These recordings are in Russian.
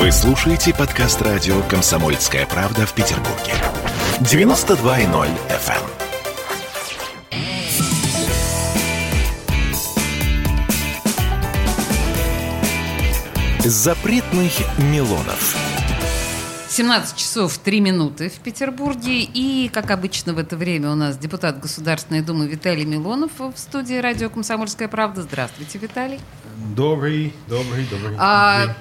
Вы слушаете подкаст радио «Комсомольская правда» в Петербурге. 92.0 FM. Запретных Милонов. 17 часов 3 минуты в Петербурге. И, как обычно в это время, у нас депутат Государственной Думы Виталий Милонов в студии радио «Комсомольская правда». Здравствуйте, Виталий. Добрый, добрый, добрый. А,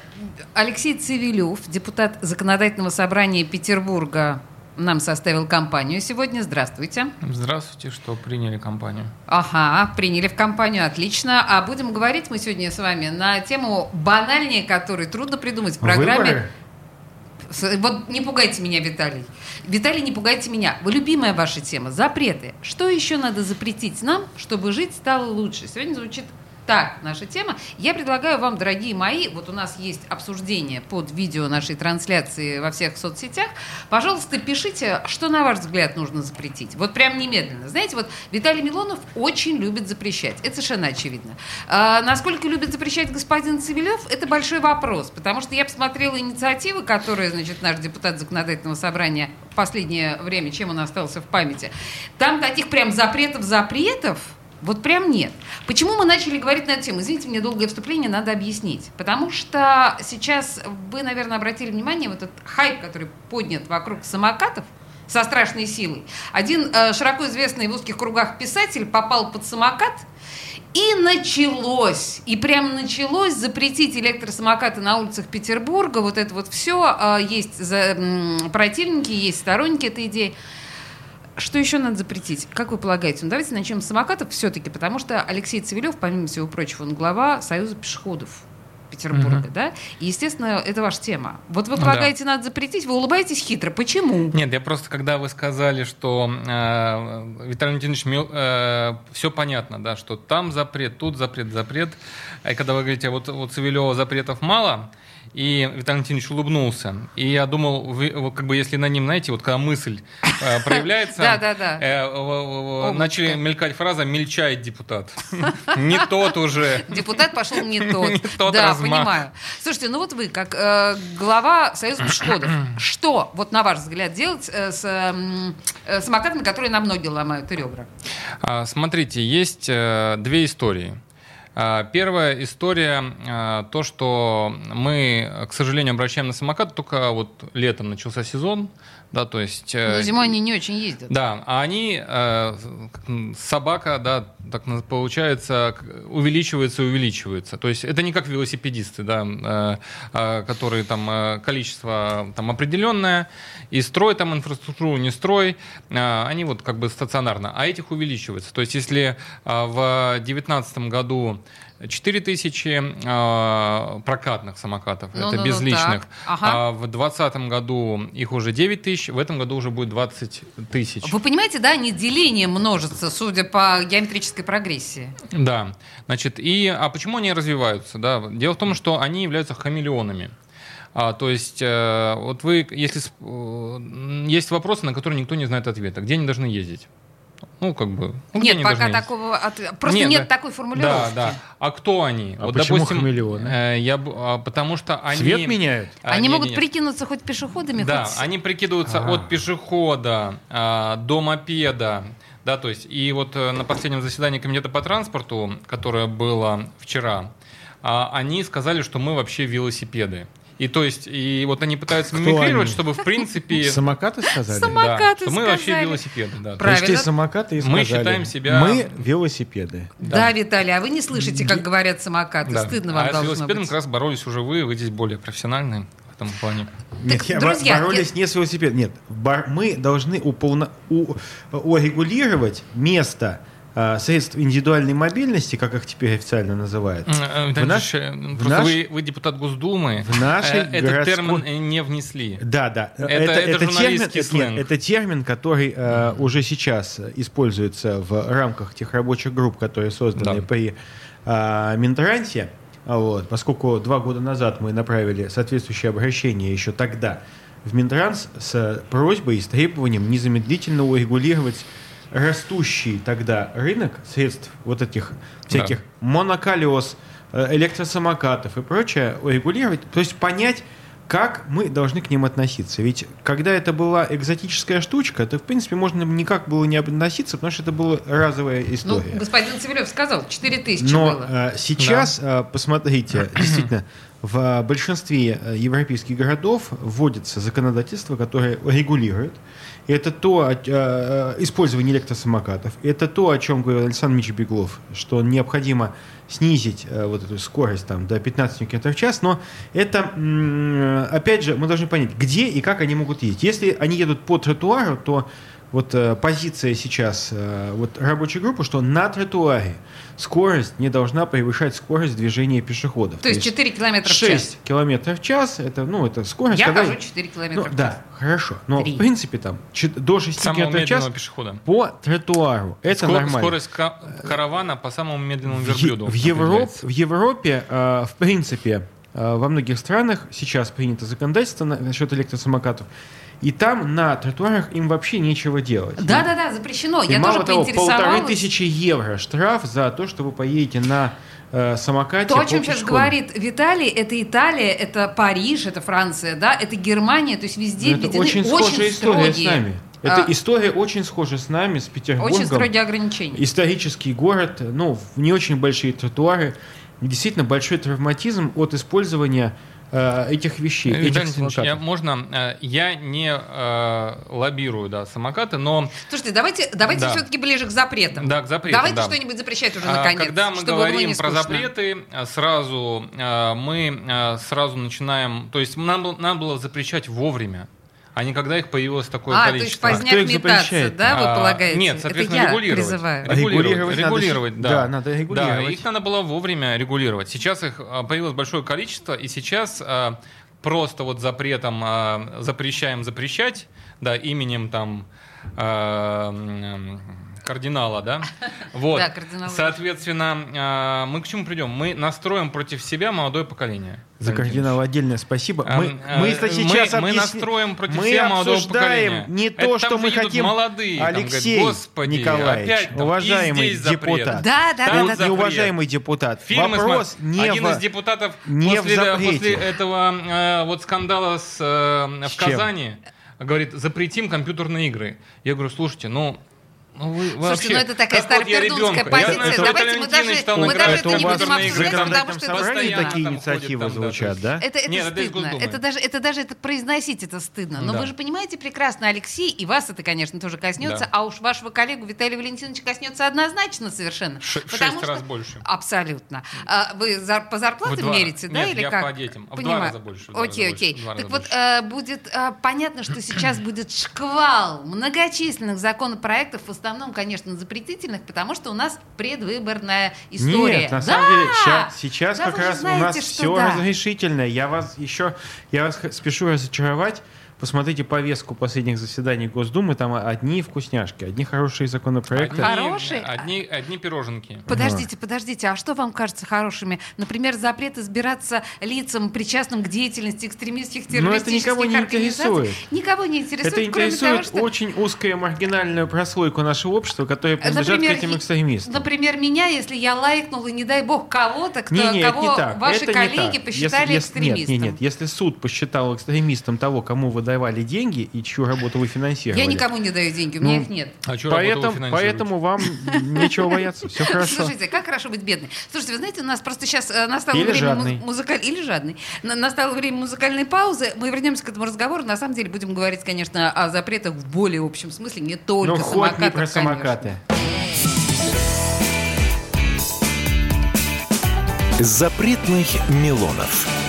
Алексей Цивилев, депутат Законодательного собрания Петербурга, нам составил компанию сегодня. Здравствуйте. Здравствуйте, что приняли компанию. Ага, приняли в компанию, отлично. А будем говорить мы сегодня с вами на тему банальнее, которой трудно придумать в программе. Выборы? Вот не пугайте меня, Виталий. Виталий, не пугайте меня. Вы любимая ваша тема – запреты. Что еще надо запретить нам, чтобы жить стало лучше? Сегодня звучит так наша тема. Я предлагаю вам, дорогие мои, вот у нас есть обсуждение под видео нашей трансляции во всех соцсетях. Пожалуйста, пишите, что, на ваш взгляд, нужно запретить. Вот прям немедленно. Знаете, вот Виталий Милонов очень любит запрещать. Это совершенно очевидно. А, насколько любит запрещать господин Цивилев, это большой вопрос. Потому что я посмотрела инициативы, которые, значит, наш депутат законодательного собрания в последнее время, чем он остался в памяти. Там таких прям запретов-запретов, вот прям нет. Почему мы начали говорить на эту тему? Извините, мне долгое вступление, надо объяснить. Потому что сейчас вы, наверное, обратили внимание, вот этот хайп, который поднят вокруг самокатов, со страшной силой. Один э, широко известный в узких кругах писатель попал под самокат, и началось, и прям началось запретить электросамокаты на улицах Петербурга. Вот это вот все. Э, есть за, м, противники, есть сторонники этой идеи. Что еще надо запретить? Как вы полагаете? Ну, давайте начнем с самокатов все-таки, потому что Алексей Цивилев, помимо всего прочего, он глава Союза пешеходов. Петербурга, Мгм. да? И, естественно, это ваша тема. Вот вы полагаете, надо запретить, вы улыбаетесь хитро. Почему? Нет, я просто, когда вы сказали, что э, Виталий Валентинович, все понятно, да, что там запрет, тут запрет, запрет. И когда вы говорите, вот у Цивилева запретов мало, и Виталий Валентинович улыбнулся. И я думал, вы, как бы если на ним, знаете, вот когда мысль э, проявляется, э, начали мелькать фраза «мельчает депутат». Не тот уже. Депутат пошел не тот. Да, понимаю. Слушайте, ну вот вы, как э, глава Союза пешеходов, что, вот на ваш взгляд, делать э, с самокатами, которые на ноги ломают ребра? А, Смотрите, есть две истории. А, Первая история а, то, что мы, к сожалению, обращаем на самокат только вот летом начался сезон, да, то есть. э, Но зимой они не очень ездят. Да, а они э, собака, да, так получается увеличивается, увеличивается. То есть это не как велосипедисты, да, э, э, которые там количество там определенное и строй там инфраструктуру, не строй, э, они вот как бы стационарно, а этих увеличивается. То есть если э, в 2019 году 4 тысячи э, прокатных самокатов, Ну, это ну, ну, безличных, так. Ага. а в 2020 году их уже 9 тысяч, в этом году уже будет 20 тысяч. Вы понимаете, да, они делением множатся, судя по геометрической прогрессии. Да, значит, и а почему они развиваются? Да, дело в том, что они являются хамелеонами. А, то есть, э, вот вы, если э, есть вопросы, на которые никто не знает ответа, где они должны ездить? Ну, как бы. ну, нет, пока ездить? такого ответа. Просто Нет, нет, да. такой формулировки. Да, да. А кто они? А почему хамелеоны? э, я, а, потому что они... Цвет меняют? А, Они нет, могут нет, нет. прикинуться хоть пешеходами, Да, хоть... они прикидываются А. от пешехода а, до мопеда. Да, то есть, и вот э, на последнем заседании комитета по транспорту, которое было вчера, а, они сказали, что мы вообще велосипеды. И то есть, и вот они пытаются Кто мимикрировать, они? чтобы в принципе... Самокаты сказали? Само- да, Самокаты что мы вообще сказали. велосипеды, да. Правильно. Пришли самокаты и Мы сказали, считаем себя- Мы велосипеды. Да. Виталий, а вы не слышите, как говорят самокаты? Да. Стыдно вам а с должно велосипедом быть. как раз боролись уже вы, вы здесь более профессиональные в этом плане. Нет, Так, я друзья, бо- боролись не с велосипедом. Нет, бар- мы должны уполно- у- урегулировать место средств индивидуальной мобильности, как их теперь официально называют, э, В наш- в наш- вы, вы депутат Госдумы. в нашей Э, Этот городской- термин не внесли. Да, да. Это- это журналистский термин, сленг. нет, это термин, который э, уже сейчас используется в рамках тех рабочих групп, которые созданы Да. при э, Минтрансе. А Вот, поскольку два года назад мы направили соответствующее обращение еще тогда в Минтранс с просьбой и с требованием незамедлительно урегулировать растущий тогда рынок средств вот этих всяких моноколес, э, электросамокатов и прочее урегулировать, то есть понять, как мы должны к ним относиться? Ведь когда это была экзотическая штучка, то, в принципе, можно никак было не относиться, потому что это была разовая Ну, история. господин Цивилев сказал, 4 тысячи Но было. э, сейчас, э, посмотрите, действительно, в э, большинстве э, европейских городов вводится законодательство, которое регулирует. Это то, о- э, э, использование электросамокатов. Это то, о чем говорил Александр Мич Беглов, что необходимо снизить э, вот эту скорость там, до 15 км в час. Но это, опять же, мы должны понять, где и как они могут ездить. Если они едут по тротуару, то вот э, позиция сейчас э, вот рабочей группы, что на тротуаре скорость не должна превышать скорость движения пешеходов. То есть 4 километра в 6 час. километров в час, это, ну, это скорость. Я когда- хожу 4 километра Ну, в час. да, хорошо. Но, Три. в принципе, там, до 6 Самого километров в час пешехода. по тротуару. Это Скор- нормально. Скорость ка- каравана по самому медленному В, верблюду. в, Европ- определяется. в Европе, э, в принципе, э, во многих странах сейчас принято законодательство на- насчет электросамокатов. И там на тротуарах им вообще нечего делать. Да-да-да, запрещено. И Я мало тоже того, полторы тысячи евро штраф за то, что вы поедете на э, самокате. То, о чем сейчас говорит Виталий, это Италия, это Париж, это Франция, да, это Германия, то есть везде это очень схожая история строгие, с нами. Это а, история очень схожа с нами, с Петербургом. очень строгие ограничения. Исторический город, ну, не очень большие тротуары. Действительно большой травматизм от использования э, этих вещей, Виталий этих Валентинович, я, самокатов. можно, э, я не э, лоббирую да, самокаты, но Слушайте, давайте, давайте Да. все-таки ближе к запретам. да, к запретам. давайте да. что-нибудь запрещать уже А, наконец. Когда мы чтобы было говорим не про запреты, сразу а, мы а, сразу начинаем, то есть нам, надо было запрещать вовремя, а не когда их появилось такое А, то есть количество. кто поздняк их метаться, запрещает? да, вы А, полагаете? Нет, соответственно, это я регулировать. призываю. Регулировать Регулировать, надо, регулировать, да. да, надо Да, регулировать. их надо было вовремя регулировать. Сейчас их а, появилось большое количество, и сейчас а, просто вот запретом а, запрещаем запрещать, да, именем там а, кардинала, да, вот. Да, кардинала. Соответственно, а, мы к чему придем? Мы настроим против себя молодое поколение. За кардинала отдельное спасибо. Мы, а, мы это сейчас мы, мы настроим против мы себя молодого обсуждаем поколения. не Это то, там что мы хотим. молодые, там говорят, Алексей «Господи, Николаевич, опять там, уважаемый здесь запрет». депутат. Да, да, Там да, да, да. неуважаемый депутат. Фильмы Вопрос не Один в- из депутатов не в после, запрете. после этого э, вот скандала с, э, С в чем? Казани говорит, запретим компьютерные игры. Я говорю, слушайте, ну, ну вы Слушайте, вообще... ну это такая я старопердунская. Я позиция. что Давайте мы даже- стал мы даже это не будем обсуждать, потому что это постоянно такие инициативы там, звучат, да? Это, это Нет, это стыдно. Госдумы. Это даже, это даже это произносить это стыдно. Но Да. вы же понимаете прекрасно, Алексей, и вас это, конечно, тоже коснется, Да. а уж вашего коллегу Виталия Валентиновича коснется однозначно совершенно. Ш- в Потому шесть что- раз больше. Абсолютно. А вы зар- по зарплате два- мерите, да, Нет, или я как? по детям. В два Понимаю. раза больше, в два раза Окей, больше, окей. Так вот, э, будет э, понятно, что сейчас будет шквал многочисленных законопроектов, в основном, конечно, запретительных, потому что у нас предвыборная история. Нет, на Да! самом деле, ща- сейчас Да, как раз у знаете, нас что все да. разрешительно. Я вас еще, я вас спешу разочаровать. Посмотрите повестку последних заседаний Госдумы, там одни вкусняшки, одни хорошие законопроекты. Одни- Хорошие? Одни, одни пироженки. Подождите, подождите, а что вам кажется хорошими? Например, запрет избираться лицам, причастным к деятельности экстремистских Но Ну, это террористических никого не организаций? интересует. Никого не интересует, Это интересует того, что... очень узкую маргинальную прослойку нашего общества, которая принадлежит Например, к этим экстремистам. Например, меня, если я лайкнул, и не дай бог кого-то, кто, Не, не, это кого не так. ваши это не коллеги так. посчитали Если- если- экстремистом. Нет, нет, нет. Если суд посчитал экстремистом того, кому вы давали деньги и чью работу вы финансировали. Я никому не даю деньги, у меня Ну, их нет. А вы Поэтому, поэтому вам нечего бояться. Все хорошо. Слушайте, как хорошо быть бедной. Слушайте, вы знаете, у нас просто сейчас э, настало Или время жадный. му- музыкаль- Или жадный. На- Настало время музыкальной паузы. Мы вернемся к этому разговору. На самом деле будем говорить, конечно, о запретах в более общем смысле, не только Ну, хоть не самокатов, про конечно. самокаты. Запретных Милонов.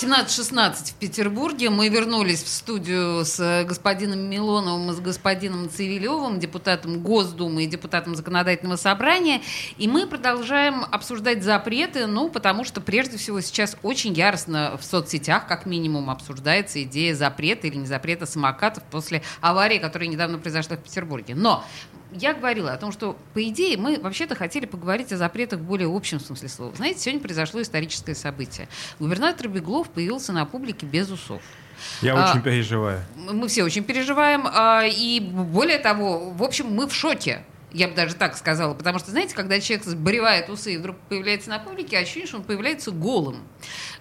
17.16 в Петербурге. Мы вернулись в студию с господином Милоновым и с господином Цивилевым, депутатом Госдумы и депутатом Законодательного собрания. И мы продолжаем обсуждать запреты, ну, потому что прежде всего сейчас очень яростно в соцсетях, как минимум, обсуждается идея запрета или не запрета самокатов после аварии, которая недавно произошла в Петербурге. Но я говорила о том, что, по идее, мы вообще-то хотели поговорить о запретах в более общем смысле слова. Знаете, сегодня произошло историческое событие. Губернатор Беглов появился на публике без усов. Я А, очень переживаю. Мы все очень переживаем. а, И более того, в общем, мы в шоке. Я бы даже так сказала. Потому что, знаете, когда человек сбривает усы и вдруг появляется на публике, ощущение, что он появляется голым.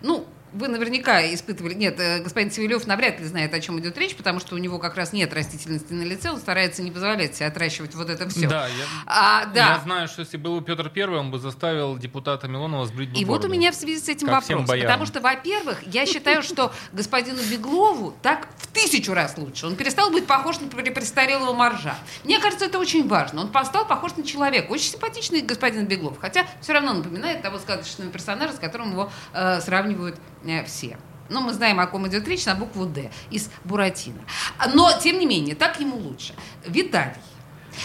Ну, вы наверняка испытывали... Нет, э, господин Цивилев навряд ли знает, о чем идет речь, потому что у него как раз нет растительности на лице, он старается не позволять себе отращивать вот это все. Да, я, А, да. я знаю, что если был Петр Первый, он бы заставил депутата Милонова сбрить бы И вот у бороду. меня в связи с этим Как вопрос. Потому что, во-первых, я считаю, что господину Беглову так в тысячу раз лучше. Он перестал быть похож на пре- престарелого моржа. Мне кажется, это очень важно. Он стал похож на человека. Очень симпатичный господин Беглов. Хотя все равно напоминает того сказочного персонажа, с которым его э, сравнивают все. Но мы знаем, о ком идет речь, на букву «Д» из Буратино. Но, тем не менее, так ему лучше. Виталий,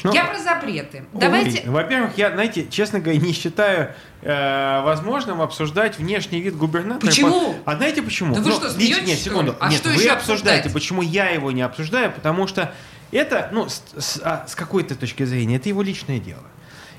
Ну, я про запреты. Ой, Давайте... Во-первых, я, знаете, честно говоря, не считаю э, возможным обсуждать внешний вид губернатора. Почему? По- А знаете почему? Да вы Ну, что, смеетесь, Нет, секунду. А нет, что вы еще обсуждаете, обсуждать? почему я его не обсуждаю, потому что это, ну, с, с- а, с какой-то точки зрения, это его личное дело.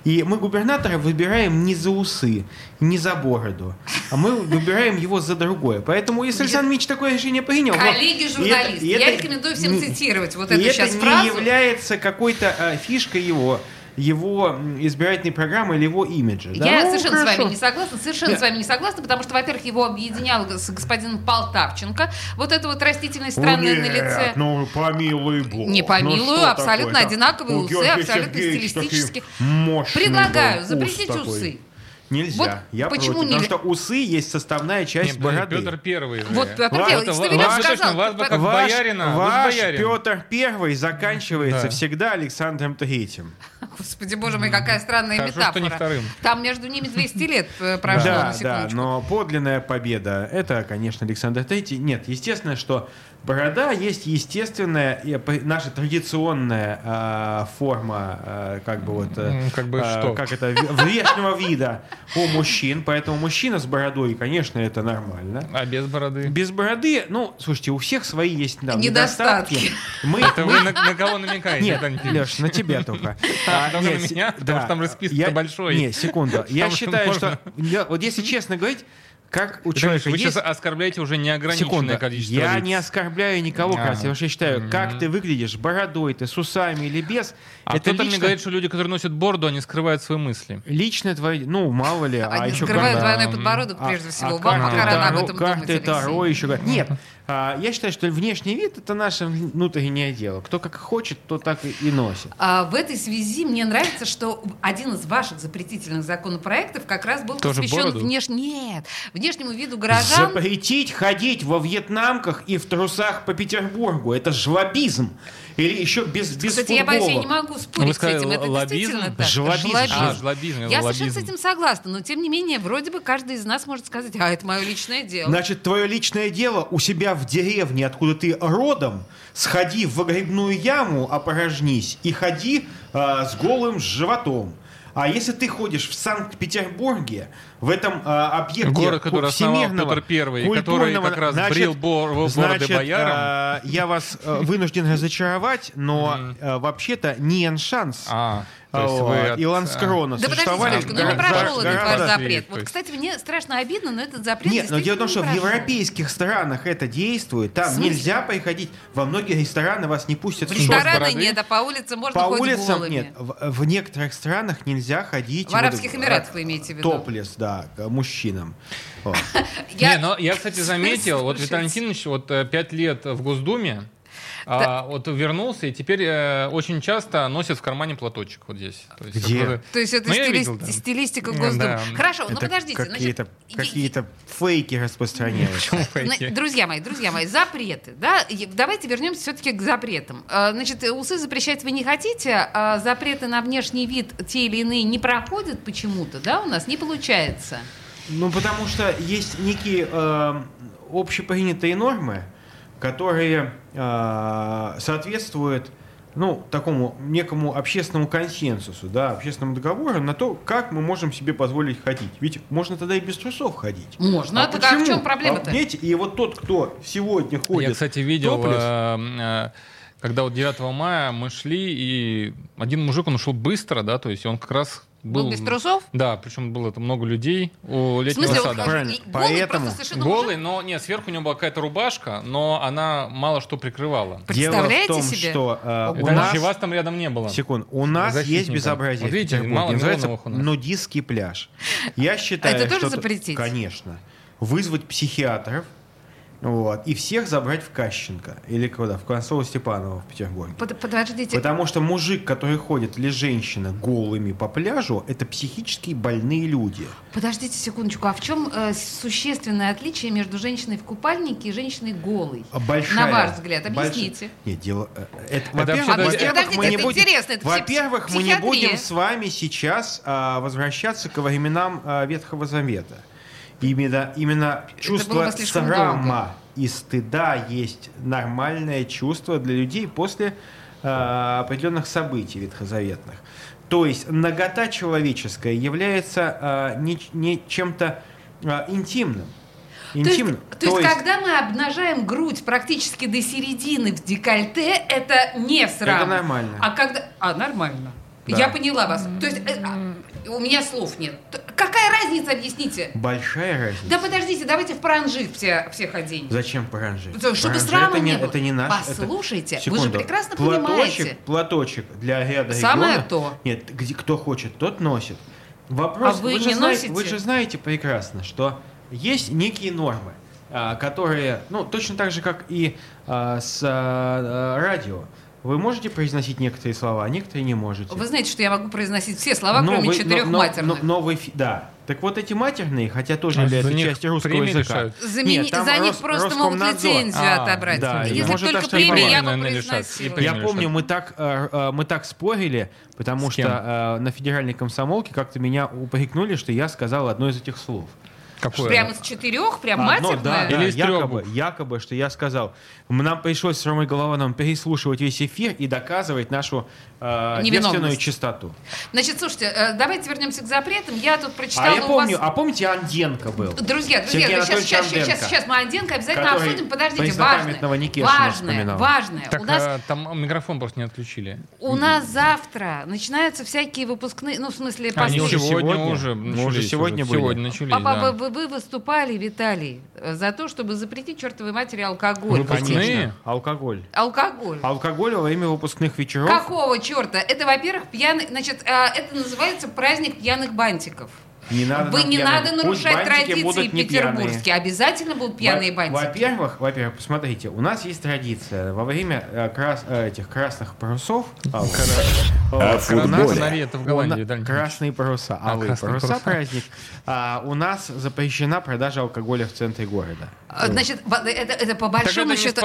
И мы губернатора выбираем не за усы, не за бороду, а мы выбираем его за другое. Поэтому, если Александр Ильич такое решение принял... вот, Коллеги и это- журналисты, и я это рекомендую всем не- цитировать вот эту это сейчас не фразу. является какой-то э, фишкой его, его избирательной программы или его имиджа. Да, Я ну, совершенно с хорошо. вами не согласна, совершенно Нет. с вами не согласна, потому что, во-первых, его объединял с господином Полтавченко, вот эта вот растительность странная на лице. ну помилуй бог. Не помилую, Ну, абсолютно такое, да? одинаковые У усы, абсолютно стилистически. Предлагаю был запретить усы. Нельзя. Вот я почему против, нельзя? Потому что усы есть составная часть Нет, бороды. Петр Первый же. Вот Петр Первый, Ставилев ва- ваш- сказал. вас бы как Ваш, боярина, ваш боярин. Петр Первый заканчивается Да. всегда Александром Третьим. Господи, боже мой, какая странная Хорошо, метафора. что не вторым. Там между ними 200 лет э, прошло, да, на да, но подлинная победа это, конечно, Александр Третий. Нет, естественно, что борода есть естественная, и наша традиционная а, форма, а, как бы вот, э, как бы а, что? как это, внешнего вида у мужчин. Поэтому мужчина с бородой, конечно, это нормально. А без бороды? Без бороды, ну, слушайте, у всех свои есть да, Недостатки. Мы, Это мы- вы на, на кого намекаете? нет, Ильич? Леш, на тебя только. А, только нет, на меня? Потому что там же я- большой. Не, секунду. Я считаю, что... вот если честно говорить, как у человека вы есть... сейчас оскорбляете уже неограниченное Секунду. количество Я лиц. не оскорбляю никого, А. Катя. Я считаю, как ты выглядишь, бородой ты, с усами или без, А это кто-то мне лично, говорит, что люди, которые носят бороду, они скрывают свои мысли. лично твои... Ну, мало ли. а Они еще скрывают когда- двойной подбородок, А- прежде а всего. Вам карты пока рано об Таро- этом думать, Карты. Таро еще говорят. Нет, а, я считаю, что внешний вид это наше внутреннее дело. Кто как хочет, то так и, носит. А, в этой связи мне нравится, что один из ваших запретительных законопроектов как раз был Тоже посвящен внеш... Нет, внешнему виду горожан. Запретить ходить во вьетнамках и в трусах по Петербургу. Это жлобизм. Или еще без, без Кстати, я боюсь, я не футбола. могу Ну, спорить вы с сказали, этим. Это лоббизм? действительно так. Жлобизм. А, жлобизм, Я совершенно с этим согласна, но тем не менее, вроде бы каждый из нас может сказать, а это мое личное дело. Значит, твое личное дело у себя в деревне, откуда ты родом, сходи в выгребную яму, опорожнись и ходи а, с голым животом. А если ты ходишь в Санкт-Петербурге, в этом а, объекте Город, который всемирного Петр Первый, который как раз значит, брил бор- бороды значит, боярам. а, я вас а, вынужден разочаровать, но а, вообще-то не шанс. А, То есть вы от- И Ланскрона Да существовали подождите, ну не прошел этот ваш запрет. Вот, кстати, мне страшно обидно, но этот запрет Нет, но дело в том, что в европейских странах это действует. Там нельзя приходить. Во многие рестораны вас не пустят В рестораны нет, а по улице можно По улицам голыми. нет. В, в некоторых странах нельзя ходить. В Арабских вот, Эмиратах вы имеете в виду? Топлес, да, к мужчинам. Я- Не, но я, кстати, заметил, вот. Виталий Валентинович вот э, пять лет в Госдуме, а, вот вернулся и теперь э, очень часто носит в кармане платочек вот здесь. То есть, Где? То есть это Ну, стили- видел, да. стилистика Ну, Госдумы. да. Хорошо, ну Это подождите. значит, какие-то какие-то фейки распространяются. Друзья мои, друзья мои, запреты, да? Давайте вернемся все-таки к запретам. А, Значит, усы запрещать вы не хотите, а запреты на внешний вид те или иные не проходят почему-то, да? У нас не получается. Ну, потому что есть некие э, общепринятые нормы, которые э, соответствуют ну, такому некому общественному консенсусу, да, общественному договору на то, как мы можем себе позволить ходить. Ведь можно тогда и без трусов ходить. Можно. Так а в чем проблема-то? А, Видите, и вот тот, кто сегодня ходит... Я, кстати, видел, топлес, э, э, когда вот 9 мая мы шли, и один мужик, он ушел быстро, да, то есть он как раз был... Был без трусов? Да, причем было там много людей у В летнего смысле, сада. Правильно. голый Поэтому Голый, но нет, сверху у него была какая-то рубашка, но она мало что прикрывала. Представляете Дело в том, себе? что э, у Это нас... значит, вас там рядом не было. Секунд. У нас Защитника. есть безобразие Вот в видите, мало Называется у нас. нудистский пляж. Я считаю, Это тоже что... запретить? Конечно. Вызвать психиатров вот, и всех забрать в Кащенко. Или куда? В Концово-Степаново в Петербурге. Под- Подождите. Потому что мужик, который ходит, или женщина голыми по пляжу, это психически больные люди. Подождите секундочку, а в чем э, существенное отличие между женщиной в купальнике и женщиной голой? А Большая, На ваш взгляд, больш- объясните. Нет, дело... э, Это, вообще во-первых, даже- во-первых, Подождите, мы не это будем... интересно, это Во-первых, мы не будем с вами сейчас а, возвращаться к временам а, Ветхого Завета. Именно, именно чувство срама и стыда есть нормальное чувство для людей после а, определенных событий ветхозаветных. То есть нагота человеческая является а, не, не чем-то а, интимным. То есть, Интимным. то есть, когда мы обнажаем грудь практически до середины в декольте, это не срам. Это нормально. А когда... А, нормально. Да. Я поняла вас. То есть, э, а, у меня слов нет. Какая разница, объясните? Большая разница. Да подождите, давайте в паранжи все, всех оденем. Зачем паранжи? Чтобы Паранжи срама это не, не было. это не наш. это- Послушайте, вы же прекрасно платочек, понимаете. Платочек для ряда Самое региона- то. Нет, где, кто хочет, тот носит. Вопрос, А вы же не знаете, носите? вы же знаете прекрасно, что есть некие нормы, а, которые, ну, точно так же, как и а, с а, радио. Вы можете произносить некоторые слова, а некоторые не можете. Вы знаете, что я могу произносить все слова, Но кроме вы- четырех но- но- матерных. но- но вы фи- да. Так вот эти матерные, хотя тоже А являются них частью русского языка. Замени- Нет, за них Рос- просто могут Роскомнадзор. лицензию А, отобрать. да, Если может только премии, я бы произносила. Я помню, мы так, э, э, мы так спорили, потому что э, на федеральной комсомолке как-то меня упрекнули, что я сказал одно из этих слов. Какое? Прямо с четырех, прям Одно, матерное? да, да, Или из трех якобы, якобы, что я сказал. Нам пришлось с Ромой Головановым переслушивать весь эфир и доказывать нашу э, девственную чистоту. Значит, слушайте, э, давайте вернемся к запретам. Я тут прочитала А я у помню, вас... а помните, Анденко был? Друзья, друзья, сейчас, сейчас, сейчас, Анденко, сейчас мы Анденко обязательно который обсудим. Подождите, важное, Никешина важное, вспоминал. важное. Так У нас а, там микрофон просто не отключили. У нас завтра начинаются всякие выпускные, ну, в смысле, Они последние. уже сегодня, сегодня? уже начались. уже сегодня были. Сегодня начались, Папа, да. вы, вы- вы выступали, Виталий, э, за то, чтобы запретить чертовой матери алкоголь. Выпускные? Алкоголь. Алкоголь. Алкоголь во время выпускных вечеров. Какого черта? Это, во-первых, пьяный, значит, а, это называется праздник пьяных бантиков. Не надо Вы не надо нарушать традиции петербургские. Обязательно будут пьяные Во- бантики. Во-первых, во-первых, посмотрите, у нас есть традиция во время э, крас- э, этих красных парусов. а, у нас- это в Голландии, Виталий Николаевич. Красные паруса, А, паруса, паруса. праздник. А, у нас запрещена продажа алкоголя в центре города. А, Значит, это, это по большому это счету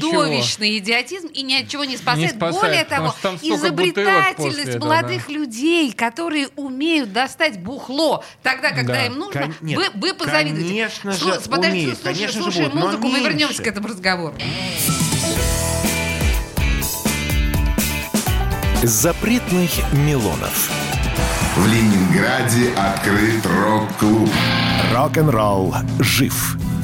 чудовищный идиотизм и ни от чего не спасает. Не спасает, Более того, изобретательность этого, молодых людей, которые умеют достать бухло тогда, когда Да. им нужно, Кон- нет, вы, вы позавидуете. конечно же Слу- подожди, умеют, слушай, конечно же слушай будут, но музыку, мы меньше. вернемся к этому разговору. Запретных Милонов. В Ленинграде открыт рок-клуб. Рок-н-ролл жив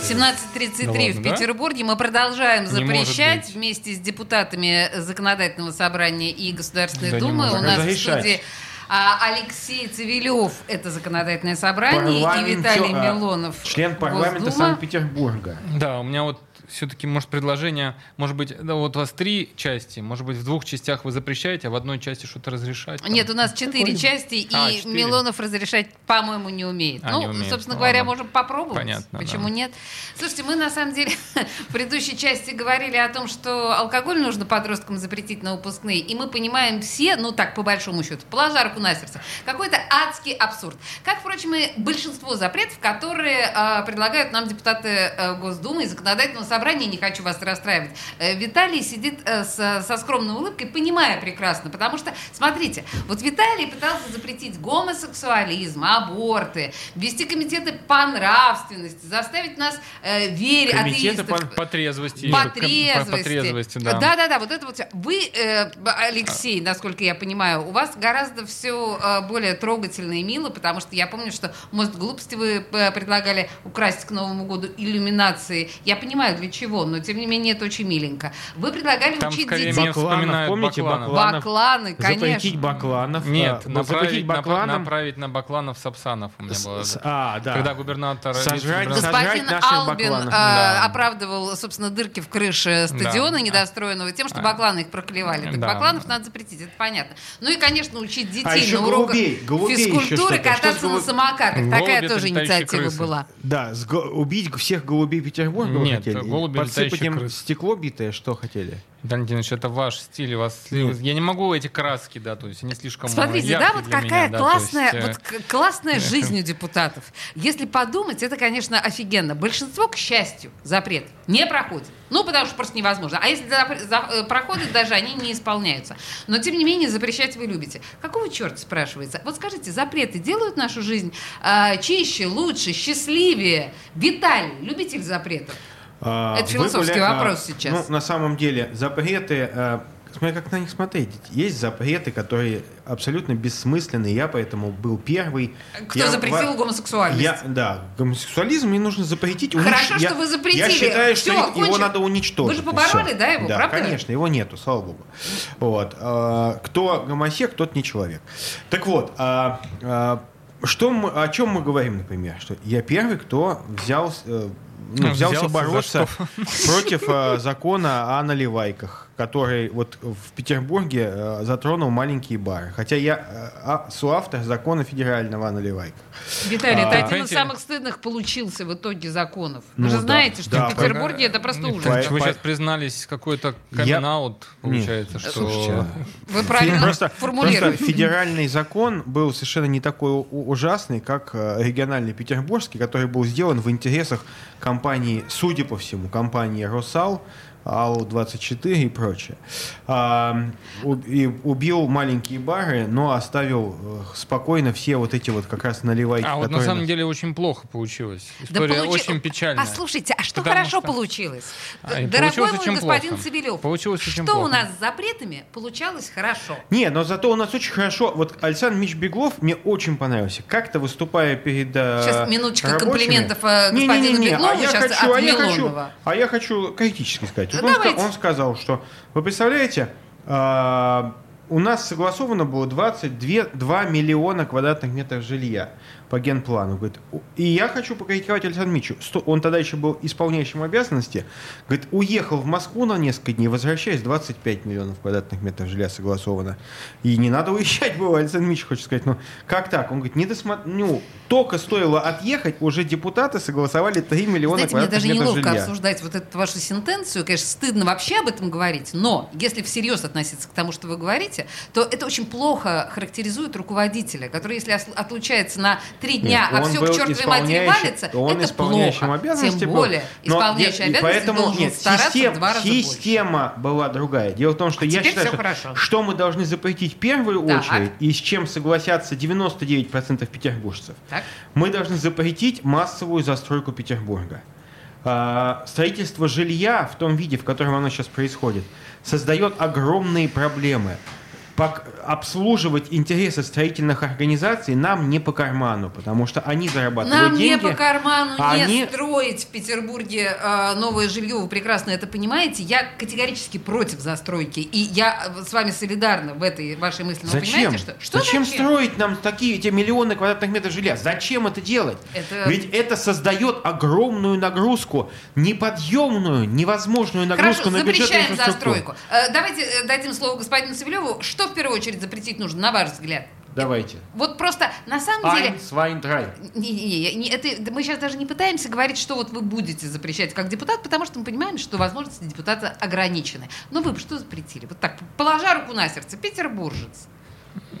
17.33 Ну в да? Петербурге. Мы продолжаем запрещать вместе с депутатами Законодательного собрания и Государственной Да Думы. У нас в студии а, Алексей Цивилев, это Законодательное собрание, и Виталий а, Милонов, Член парламента. Санкт-Петербурга. Да, у меня вот все-таки, может, предложение, может быть, да, вот у вас три части, может быть, в двух частях вы запрещаете, а в одной части что-то разрешать? там? Нет, у нас четыре части, и А, четыре. Милонов разрешать, по-моему, не умеет. А, ну, не умеет. собственно Ну, говоря, ладно. можем попробовать. Понятно, Почему да. нет? Слушайте, мы на самом деле в предыдущей части говорили о том, что алкоголь нужно подросткам запретить на выпускные, и мы понимаем все, ну так, по большому счету, положа руку на сердце, какой-то адский абсурд. Как, впрочем, и большинство запретов, которые э, предлагают нам депутаты э, Госдумы и Законодательного собрания, не хочу вас расстраивать. Э, Виталий сидит э, с- со скромной улыбкой, понимая прекрасно, потому что, смотрите, вот Виталий пытался запретить гомосексуализм, аборты, ввести комитеты по нравственности, заставить нас э, верить, Комитеты атеистов, по- По трезвости. по трезвости. По трезвости, да. Да, да, да, вот это вот. Вы, э, Алексей, насколько я понимаю, у вас гораздо все более трогательно и мило, потому что я помню, что мост глупости вы э, предлагали украсть к Новому году иллюминации. Я понимаю для чего, но тем не менее это очень миленько. Вы предлагали Там учить детей. вспоминают помните Бакланов. Бакланов? Бакланы, конечно. Запретить Бакланов. Нет, а, ну, запретить направить, Бакланам. направить на Бакланов Сапсанов у меня С- было. с- а, да. Когда губернатор... Сожрать- сожрать Господин наших Албин Бакланов. э, Да. оправдывал, собственно, дырки в крыше стадиона Да. недостроенного тем, что А. Бакланы их проклевали. Так Да. Бакланов надо запретить, это понятно. Ну и, конечно, учить детей А еще на уроках голубей, голубей еще физкультуры кататься на самокатах. Такая тоже инициатива была. Да, убить всех голубей Петербурга Нет, хотели? Голуби, Подсыпать летающие им крысы. стекло битое, что хотели? Валентинович, это ваш стиль, у вас я не могу эти краски, да, то есть они слишком Смотрите, да, вот для какая меня, да, классная, есть, э, вот к- классная жизнь у депутатов. Если подумать, это, конечно, офигенно. Большинство, к счастью, запрет не проходит. Ну, потому что просто невозможно. А если за- э, проходят, даже они не исполняются. Но, тем не менее, запрещать вы любите. Какого черта, спрашивается? Вот скажите, запреты делают нашу жизнь а, чище, лучше, счастливее? Виталий, любитель запретов? А, Это философский вопрос сейчас. Ну, на самом деле, запреты, а, смотря как на них смотреть. Есть запреты, которые абсолютно бессмысленные. Я поэтому был первый. Кто Я запретил во- гомосексуальность? Я, да, гомосексуализм мне нужно запретить. Хорошо, унич- что я- вы запретили. Я считаю, что его кончим. надо уничтожить. Вы же побороли, да, его, Да, правда? конечно, его нету, слава богу. Вот. а, Кто гомосек, тот не человек. Так вот, а, что мы, о чем мы говорим, например? Что я первый, кто взял, э, ну, взялся взялся бороться против э, закона о наливайках, который вот в Петербурге э, затронул маленькие бары. Хотя я э, а- соавтор закона федерального о наливайках. Виталий, это А, один из самых стыдных получился в итоге законов. Вы Ну же да, знаете, что да, в Петербурге это просто ужас. По- Вы по- сейчас признались какой-то камин-аут, получается, Нет, что... слушайте, Вы правильно Просто, формулируете. просто федеральный закон был совершенно не такой ужасный, как э, региональный петербургский, который был сделан в интересах компании, судя по всему, компании «Росал», АУ-24 и прочее. А, у- и убил маленькие бары, но оставил э, спокойно все вот эти вот как раз наливайки. А вот на самом нас- деле очень плохо получилось. Да История получи- очень печальная. Послушайте, а что хорошо что- получилось? А, Дорогой получилось мой господин плохо. Цивилев, Получилось очень что у плохо. нас с запретами получалось хорошо? Не, но зато у нас очень хорошо. Вот Александр Мич Беглов мне очень понравился. Как-то выступая перед э, Сейчас минуточка рабочими- комплиментов, э, господину Беглову, а я сейчас хочу, от а я хочу, Милонова. а я хочу критически сказать. Вот Ну, он, ска- он сказал, что вы представляете, э, у нас согласовано было 22 2 миллиона квадратных метров жилья по генплану. Говорит, и я хочу покритиковать Александру Мичу. Он тогда еще был исполняющим обязанности. Говорит, уехал в Москву на несколько дней, возвращаясь, 25 миллионов квадратных метров жилья согласовано. И не надо уезжать было, Александр Мич хочет сказать. Ну, как так? Он говорит, не досмотр... ну, только стоило отъехать, уже депутаты согласовали 3 миллиона Знаете, мне даже неловко жилья. обсуждать вот эту вашу сентенцию. Конечно, стыдно вообще об этом говорить, но если всерьез относиться к тому, что вы говорите, то это очень плохо характеризует руководителя, который, если отлучается на три дня, Нет, а все был к чертовой матери валится, он это плохо. Тем был. более, Но исполняющий обязанности поэтому, должен нет, стараться систем- в два раза больше. Система была другая. Дело в том, что А я считаю, что, хорошо. что мы должны запретить в первую Так. очередь, и с чем согласятся 99% петербуржцев, Так. Мы должны запретить массовую застройку Петербурга. А, Строительство жилья в том виде, в котором оно сейчас происходит, создает огромные проблемы. Обслуживать интересы строительных организаций нам не по карману, потому что они зарабатывают Нам деньги. не по карману а не они- строить в Петербурге э, новое жилье. Вы прекрасно это понимаете. Я категорически против застройки. И я э, с вами солидарна в этой вашей мысли. Но Зачем? понимаете, что... что зачем, строить нам такие эти миллионы квадратных метров жилья? Зачем это делать? Это- Ведь это создает огромную нагрузку, неподъемную, невозможную нагрузку Хорошо, на бюджетную запрещаем застройку. Э, давайте э, дадим слово господину Савелеву. Что в первую очередь запретить нужно, на ваш взгляд? Давайте. Вот просто на самом деле... Eins, zwei, drei. Не-не-не, не- это, мы сейчас даже не пытаемся говорить, что вот вы будете запрещать как депутат, потому что мы понимаем, что возможности депутата ограничены. Но вы бы что запретили? Вот так, положа руку на сердце, петербуржец.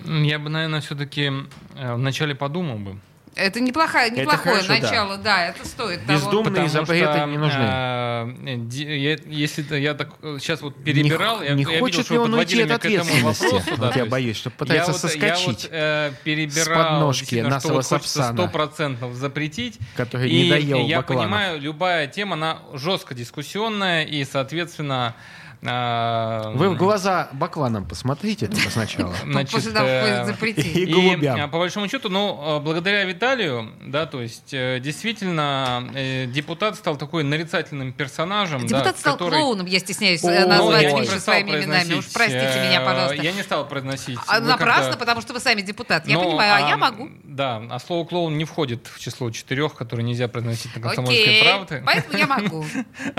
Я бы, наверное, все-таки вначале подумал бы. Это неплохое, неплохое хорошо, да. начало, да. это стоит того. Бездумные Потому запреты что, не нужны. э, я- если я так сейчас вот перебирал, не, я, не я видел, хочет что ли вы он уйти от меня к этому ответственности? вопросу. да, вот я есть боюсь, что я пытается вот- соскочить. Я вот э, перебирал, с подножки Насова вот Сапсана. 100% запретить. Который и не доел я Бакланов. понимаю, любая тема, она жестко дискуссионная, и, соответственно... э, Вы в глаза бакланам посмотрите только сначала. После того, как э, запретили. И голубям. а, по большому счету, ну, э, благодаря Виталию, да, то есть э, действительно э, депутат стал такой нарицательным персонажем. Депутат стал клоуном, я стесняюсь назвать вещи своими именами. Уж простите меня, пожалуйста. Я не стал произносить. А напрасно, потому что вы сами депутат. Я Ну, понимаю, а я а, могу. Да, а слово клоун не входит в число четырех, которые нельзя произносить на комсомольской правде. поэтому я могу.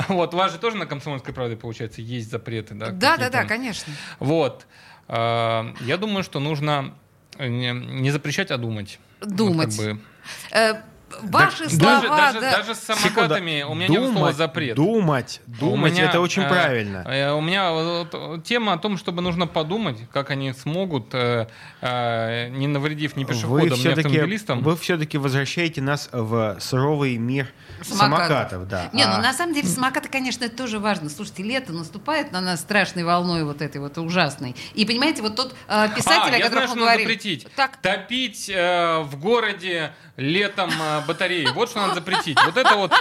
Вот, у вас же тоже на комсомольской правде, получается, есть запреты, да? Да, да, да, конечно. Вот. Э, Я думаю, что нужно э, не запрещать, а думать. Думать. как бы. Ваши Даже, слова, даже, да. даже с самокатами Секунду. у меня нет слова Думать, запрет. Думать, У думать, меня, это очень э, правильно. э, У меня вот, тема о том, чтобы нужно подумать, как они смогут, э, э, не навредив ни Вы пешеходам, ни все-таки, автомобилистам. вы все-таки возвращаете нас в суровый мир Самокатов. самокатов. да. Не, ну А на самом деле самокаты, конечно, это тоже важно. Слушайте, лето наступает на нас страшной волной вот этой вот ужасной. И понимаете, вот тот э, писатель, а, о я котором знаю, мы говорили. запретить. Так, Топить э, в городе летом э, батареи. Вот что надо запретить. Вот это вот...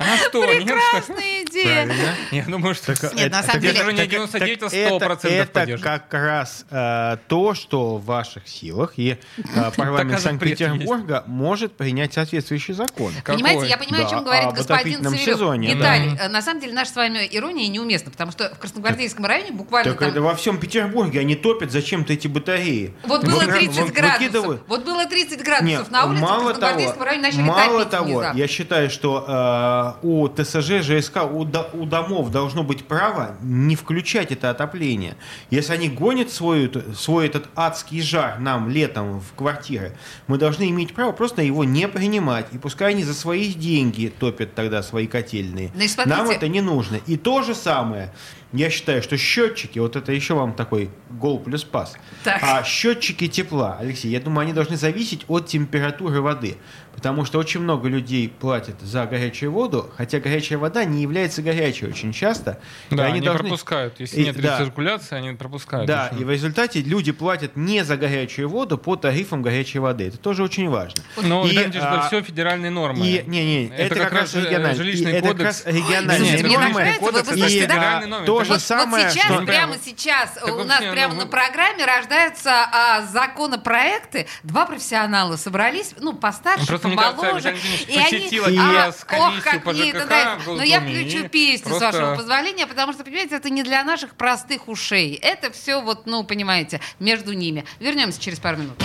А что? Прекрасная идея. Правильно. Я думаю, что... Так, Нет, на это- самом так деле- это- не так- 99, а так это- 100% Это как раз э, то, что в ваших силах, и э, парламент а Санкт-Петербурга может принять соответствующий закон. Понимаете, я понимаю, о чем говорит об господин Савелев. сезоне, Виталий, э, на самом деле наша с вами ирония неуместна, потому что в Красногвардейском районе буквально Так там... это во всем Петербурге они топят зачем-то эти батареи. Вот было Выкра- 30 вы- градусов. Вот было 30 градусов на улице, в Красногвардейском районе начали мало топить того, я считаю, что э, у ТСЖ, ЖСК, у, до- у домов должно быть право не включать это отопление. Если они гонят свой, свой этот адский жар нам летом в квартиры, мы должны иметь право просто его не принимать. И пускай они за свои деньги топят тогда свои котельные. Значит, смотрите. Нам это не нужно. И то же самое, я считаю, что счетчики, вот это еще вам такой гол плюс пас. Так. А счетчики тепла, Алексей, я думаю, они должны зависеть от температуры воды. Потому что очень много людей платят за горячую воду, хотя горячая вода не является горячей очень часто. И Да, они, должны- пропускают. Если И- нет да. рециркуляции, они пропускают. Да, очень. и в результате люди платят не за горячую воду по тарифам горячей воды. Это тоже очень важно. Но, И, Виталий Ильич, это а, все федеральные нормы. И, не, не, это, как, раз э, региональные. жилищный и это кодекс. как раз региональные нормы. нравится, вы- вы И, а, нормы, то, же вот, самое, вот сейчас, что- прямо сейчас Так у нас ну, прямо на программе рождаются а, законопроекты. Два профессионала собрались, ну, постарше, Ну, просто, мне кажется, Евгеньевич и они, посетил а, ЕС, ох, как по это Но я Госдуме, включу песню, с вашего позволения, потому что, понимаете, это не для наших простых ушей. Это все вот, ну, понимаете, между ними. Вернемся через пару минут.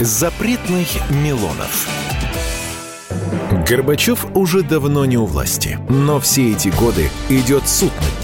Запретных Милонов. Горбачев уже давно не у власти, но все эти годы идет суд над.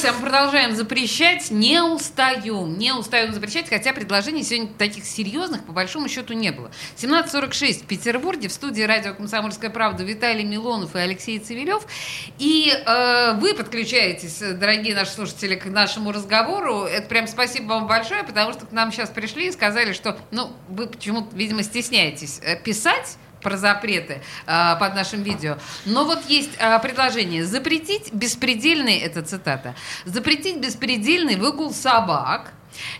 Слушайте, а мы продолжаем запрещать, не устаем, не устаем запрещать, хотя предложений сегодня таких серьезных по большому счету не было. 17.46 в Петербурге, в студии радио «Комсомольская правда» Виталий Милонов и Алексей Цивилев. И э, вы подключаетесь, дорогие наши слушатели, к нашему разговору. Это прям спасибо вам большое, потому что к нам сейчас пришли и сказали, что, ну, вы почему-то, видимо, стесняетесь э, писать, про запреты э, под нашим видео. Но вот есть э, предложение запретить беспредельный, это цитата, запретить беспредельный выгул собак,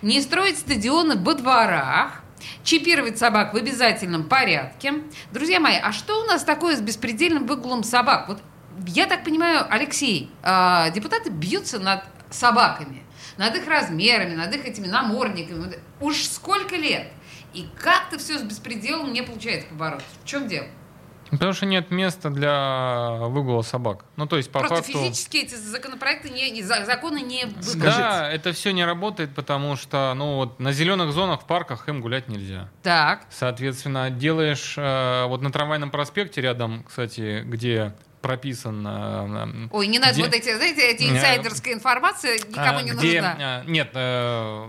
не строить стадионы во дворах, чипировать собак в обязательном порядке. Друзья мои, а что у нас такое с беспредельным выгулом собак? Вот я так понимаю, Алексей, э, депутаты бьются над собаками, над их размерами, над их этими намордниками. Уж сколько лет? И как-то все с беспределом не получается побороться. В чем дело? Потому что нет места для выгула собак. Ну, то есть, по Просто факту... физически эти законопроекты, не, не- за- законы не выполняются. Да, это все не работает, потому что, ну, вот на зеленых зонах в парках им гулять нельзя. Так. Соответственно, делаешь э, вот на трамвайном проспекте рядом, кстати, где прописан... э, э, Ой, не надо где- вот эти, знаете, эти Э, инсайдерская информация никому а, не где, нужна. э, Нет, э,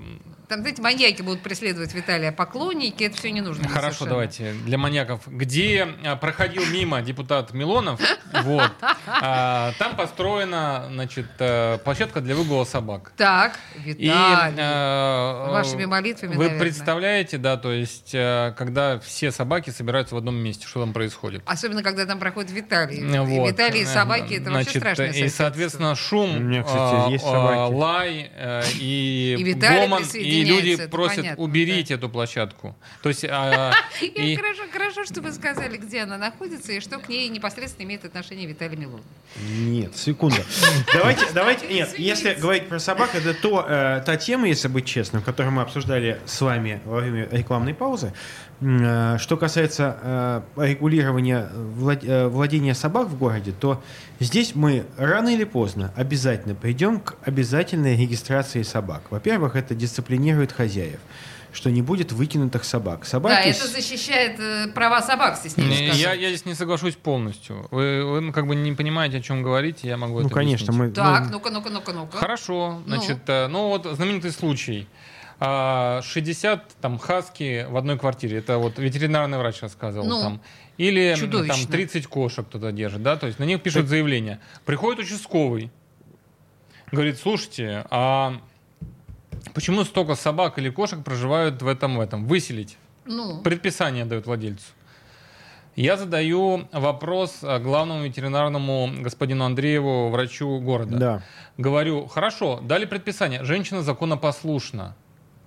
Там, знаете, маньяки будут преследовать Виталия, поклонники, это все не нужно. Хорошо, совершенно. давайте для маньяков. Где а, проходил мимо депутат Милонов, вот, а, там построена, значит, э, площадка для выгула собак. Так, Виталий. э, Вашими молитвами, Вы представляете, да, то есть, э, когда все собаки собираются в одном месте, что там происходит? Особенно, когда там проходит Виталий. Виталий и собаки, это вообще Значит, страшное И, соответственно, шум, У меня, кстати, а, есть а, собаки. лай э, и, гомон, и люди это просят понятно, уберите эту площадку. То есть, а, И Хорошо, хорошо, что вы сказали, где она находится и что к ней непосредственно имеет отношение Виталий Милонов. Нет, секунду. Давайте, давайте, нет, если говорить про собак, это то, э, та тема, если быть честным, которую мы обсуждали с вами во время рекламной паузы. Э, Что касается э, регулирования э, владения собак в городе, то здесь мы рано или поздно обязательно придем к обязательной регистрации собак. Во-первых, это дисциплинирует хозяев что не будет выкинутых собак. Собаки Да, это защищает э, права собак, стесняюсь Не. Я, я здесь не соглашусь полностью. Вы, вы, ну, как бы не понимаете, о чем говорите, я могу Ну, это конечно, объяснить. мы... Так, мы- ну-ка, ну-ка, ну-ка, ну-ка. Хорошо, Ну. значит, э, ну вот знаменитый случай. А, 60 там хаски в одной квартире. Это вот ветеринарный врач рассказывал Ну, там. Или чудовищно. там 30 кошек кто-то держит, да, то есть на них пишут заявление. Приходит участковый, говорит, слушайте, а почему столько собак или кошек проживают в этом в этом? Выселить. Ну, Предписание дает владельцу. Я задаю вопрос а, главному ветеринарному господину Андрееву, врачу города. Да. Говорю, хорошо, дали предписание. Женщина законопослушна.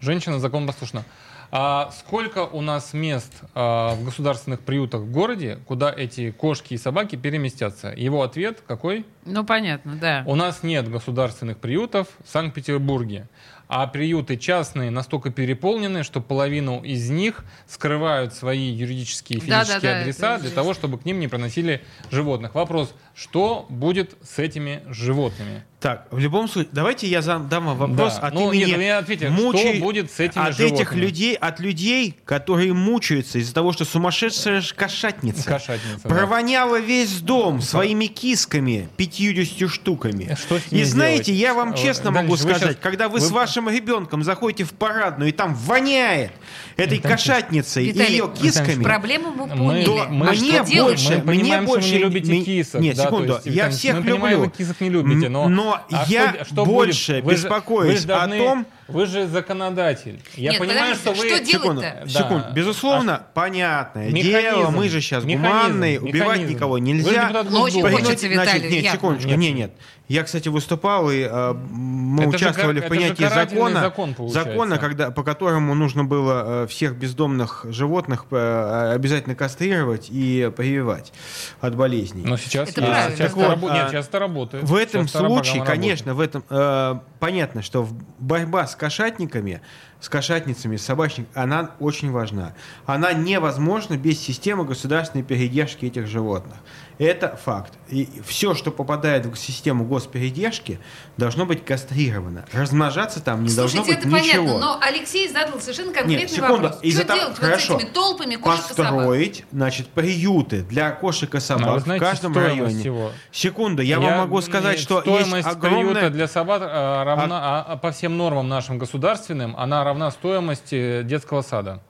Женщина законопослушна. А сколько у нас мест а, в государственных приютах в городе, куда эти кошки и собаки переместятся? Его ответ какой? ну понятно, да. У нас нет государственных приютов в Санкт-Петербурге. А приюты частные настолько переполнены, что половину из них скрывают свои юридические и физические Да-да-да, адреса это для жесть. того, чтобы к ним не проносили животных. Вопрос, что будет с этими животными? Так, в любом случае, давайте я зам- дам вам вопрос Да. от Ну, имени нет, вы мне ответьте, мучай- что будет с этими от этих животными? людей, от людей, которые мучаются из-за того, что сумасшедшая кошатница, Кошатница, да. провоняла весь дом своими кисками, 50 штуками. Что с ними И знаете, делать? я вам Э, честно Дальше, могу вы сказать, щас- когда вы, вы- с вашим ребенком заходите в парадную, и там воняет этой кошатницей и Виталий, ее кисками, Проблему мы Мы- поняли. то мы- а мне больше, Мы мне понимаем, больше что вы не любите кисок. Нет, да, секунду, есть, я Виталий, всех мы понимаем, люблю. вы кисок не любите, но... Но а я что- что больше будет? Вы же- беспокоюсь вы же должны- о том, Вы же законодатель. Я Нет, понимаю, что вы... что Секунду? Да. секунду. Безусловно, понятное Механизм. дело, мы же сейчас Механизм. гуманные, убивать Механизм. никого Вы же нельзя. депутат Ну, очень хочется, Значит, Виталий, нет, я- секундочку, Нет. нет, нет. Я, кстати, выступал, и э, мы Это участвовали в же принятии карательный закона, закон, получается. закона, когда, по которому нужно было э, всех бездомных животных э, обязательно кастрировать и прививать от болезней. Но сейчас, Это есть. правильно. сейчас, Так вот, это рабо- а, Нет, сейчас это работает. В этом Сейчас случае, работает. конечно, в этом э, понятно, что в- борьба с кошатниками, с кошатницами, с собачниками, она очень важна. Она невозможна без системы государственной передержки этих животных. Это факт. И все, что попадает в систему госпередержки, должно быть кастрировано. Размножаться там не должно Слушайте, быть это ничего. понятно, но Алексей задал совершенно конкретный Нет, секунду. вопрос. Из-за Что того- делать хорошо. вот с этими толпами кошек и собак? Построить, значит, приюты для кошек и собак А вы знаете в каждом районе. всего? Секунду, я, вам могу сказать, что стоимость есть огромная... приюта для собак а, равна а, а, по всем нормам нашим государственным, она равна стоимости детского сада.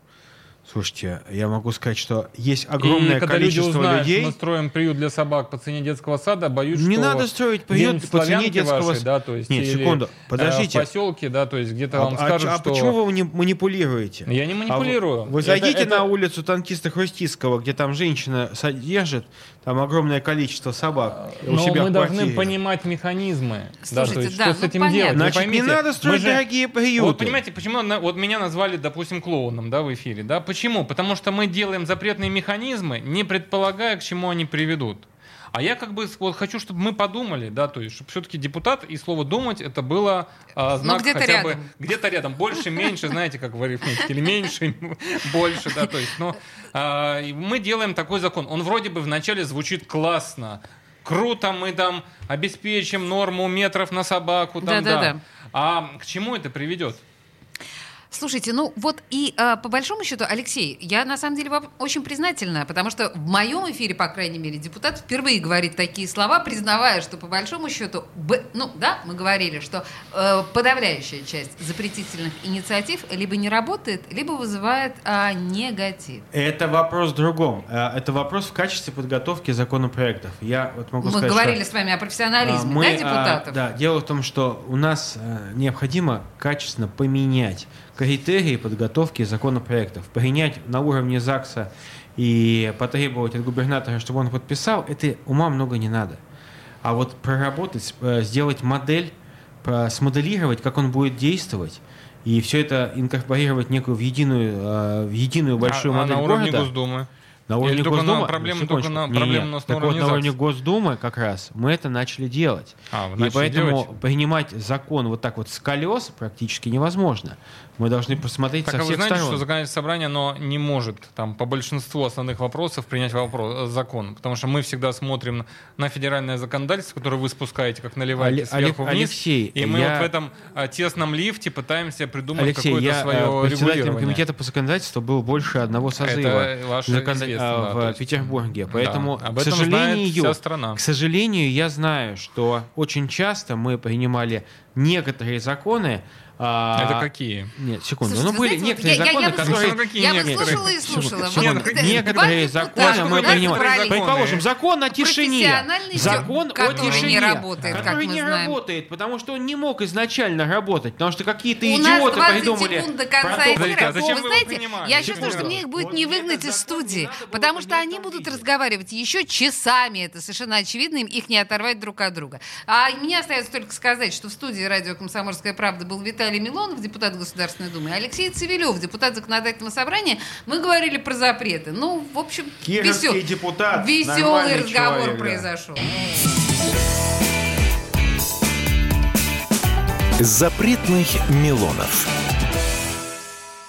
Слушайте, я могу сказать, что есть И огромное когда люди количество узнают, людей. что мы строим приют для собак по цене детского сада, боюсь, Не что надо строить приют по цене детского вашей, да, то есть, Нет, или, секунду, э, подождите. в поселке, да, то есть где-то А, вам а скажут, а что... почему вы не манипулируете? Я не манипулирую. А вы, вы Это- зайдите это- на улицу танкиста Хрустицкого, где там женщина содержит, там огромное количество собак у Но себя мы в должны квартире. понимать механизмы. да, Слушайте, то есть, да, что с ну, этим понятно. делать? Значит, не поймите, надо мы строить же- дорогие приюты. Вот понимаете, почему вот меня назвали, допустим, клоуном, да, в эфире, да? Почему? Потому что мы делаем запретные механизмы, не предполагая, к чему они приведут. А я как бы вот хочу, чтобы мы подумали, да, то есть, чтобы все-таки депутат и слово думать это было а, знак Ну, где-то хотя бы рядом. где-то рядом, больше, меньше, знаете, как в арифметике, или меньше, больше, да, то есть, но а, мы делаем такой закон. Он вроде бы вначале звучит классно, круто, мы там обеспечим норму метров на собаку, там, да. Да-да-да. А к чему это приведет? Слушайте, ну вот и а, по большому счету, Алексей, я на самом деле вам очень признательна, потому что в моем эфире, по крайней мере, депутат впервые говорит такие слова, признавая, что по большому счету, б- ну да, мы говорили, что э, подавляющая часть запретительных инициатив либо не работает, либо вызывает а, негатив. Это вопрос в другом. Э, Это вопрос в качестве подготовки законопроектов. Я вот могу Мы сказать, говорили что, с вами о а, профессионализме, мы, да, а, депутатов? да, дело в том, что у нас э, необходимо качественно поменять критерии подготовки законопроектов. Принять на уровне ЗАГСа и потребовать от губернатора, чтобы он подписал, это ума много не надо. А вот проработать, э, сделать модель, смоделировать, как он будет действовать, и все это инкорпорировать некую в единую, э, в единую большую а, а модель на уровне города. Госдумы? На уровне Или на Госдумы? проблемы Ну, только на- нас на Так вот, уровне на уровне. Госдумы как раз мы это начали делать. А, вы И начали поэтому делать? принимать закон вот так вот с колес практически невозможно. Мы должны посмотреть Так, со а вы знаете, сторон. что законодательное собрание, оно не может там по большинству основных вопросов принять вопрос, э, закон, потому что мы всегда смотрим на федеральное законодательство, которое вы спускаете, как наливаете Олег- сверху вниз, Алексей, и мы я- вот в этом э, тесном лифте пытаемся придумать Алексей, какое-то я свое э, председателем комитета по законодательству был больше одного созыва закон- а, да, в то есть, Петербурге. да, Поэтому, об к этом знает сожалению, вся страна. к сожалению, я знаю, что очень часто мы принимали некоторые законы. А, Это какие? Нет, секунду. Слушайте, ну, были знаете, вот некоторые я- я- законы, я которые... выслушала- какие Я некоторые? выслушала и слушала. Секунду, Вот, секунду. э, Некоторые законы мы принимаем. Предположим, закон о тишине. Закон о который тишине. не работает, как мы не знаем. работает, потому что он не мог изначально работать, потому что какие-то У нас идиоты 20 придумали. секунд до конца эфира. А зачем Вы знаете, я чувствую, что мне их будет Вот не выгнать из студии, потому что они будут разговаривать еще часами. Это совершенно очевидно, им их не оторвать друг от друга. А мне остается только сказать, что в студии радио «Комсомольская правда» был Виталий Милонов, депутат Государственной Думы, и Алексей Цивилев, депутат Законодательного собрания. Мы говорили про запреты. Ну, в общем, Кировский весел- депутат, веселый разговор человек, да. произошел. Запретных Милонов.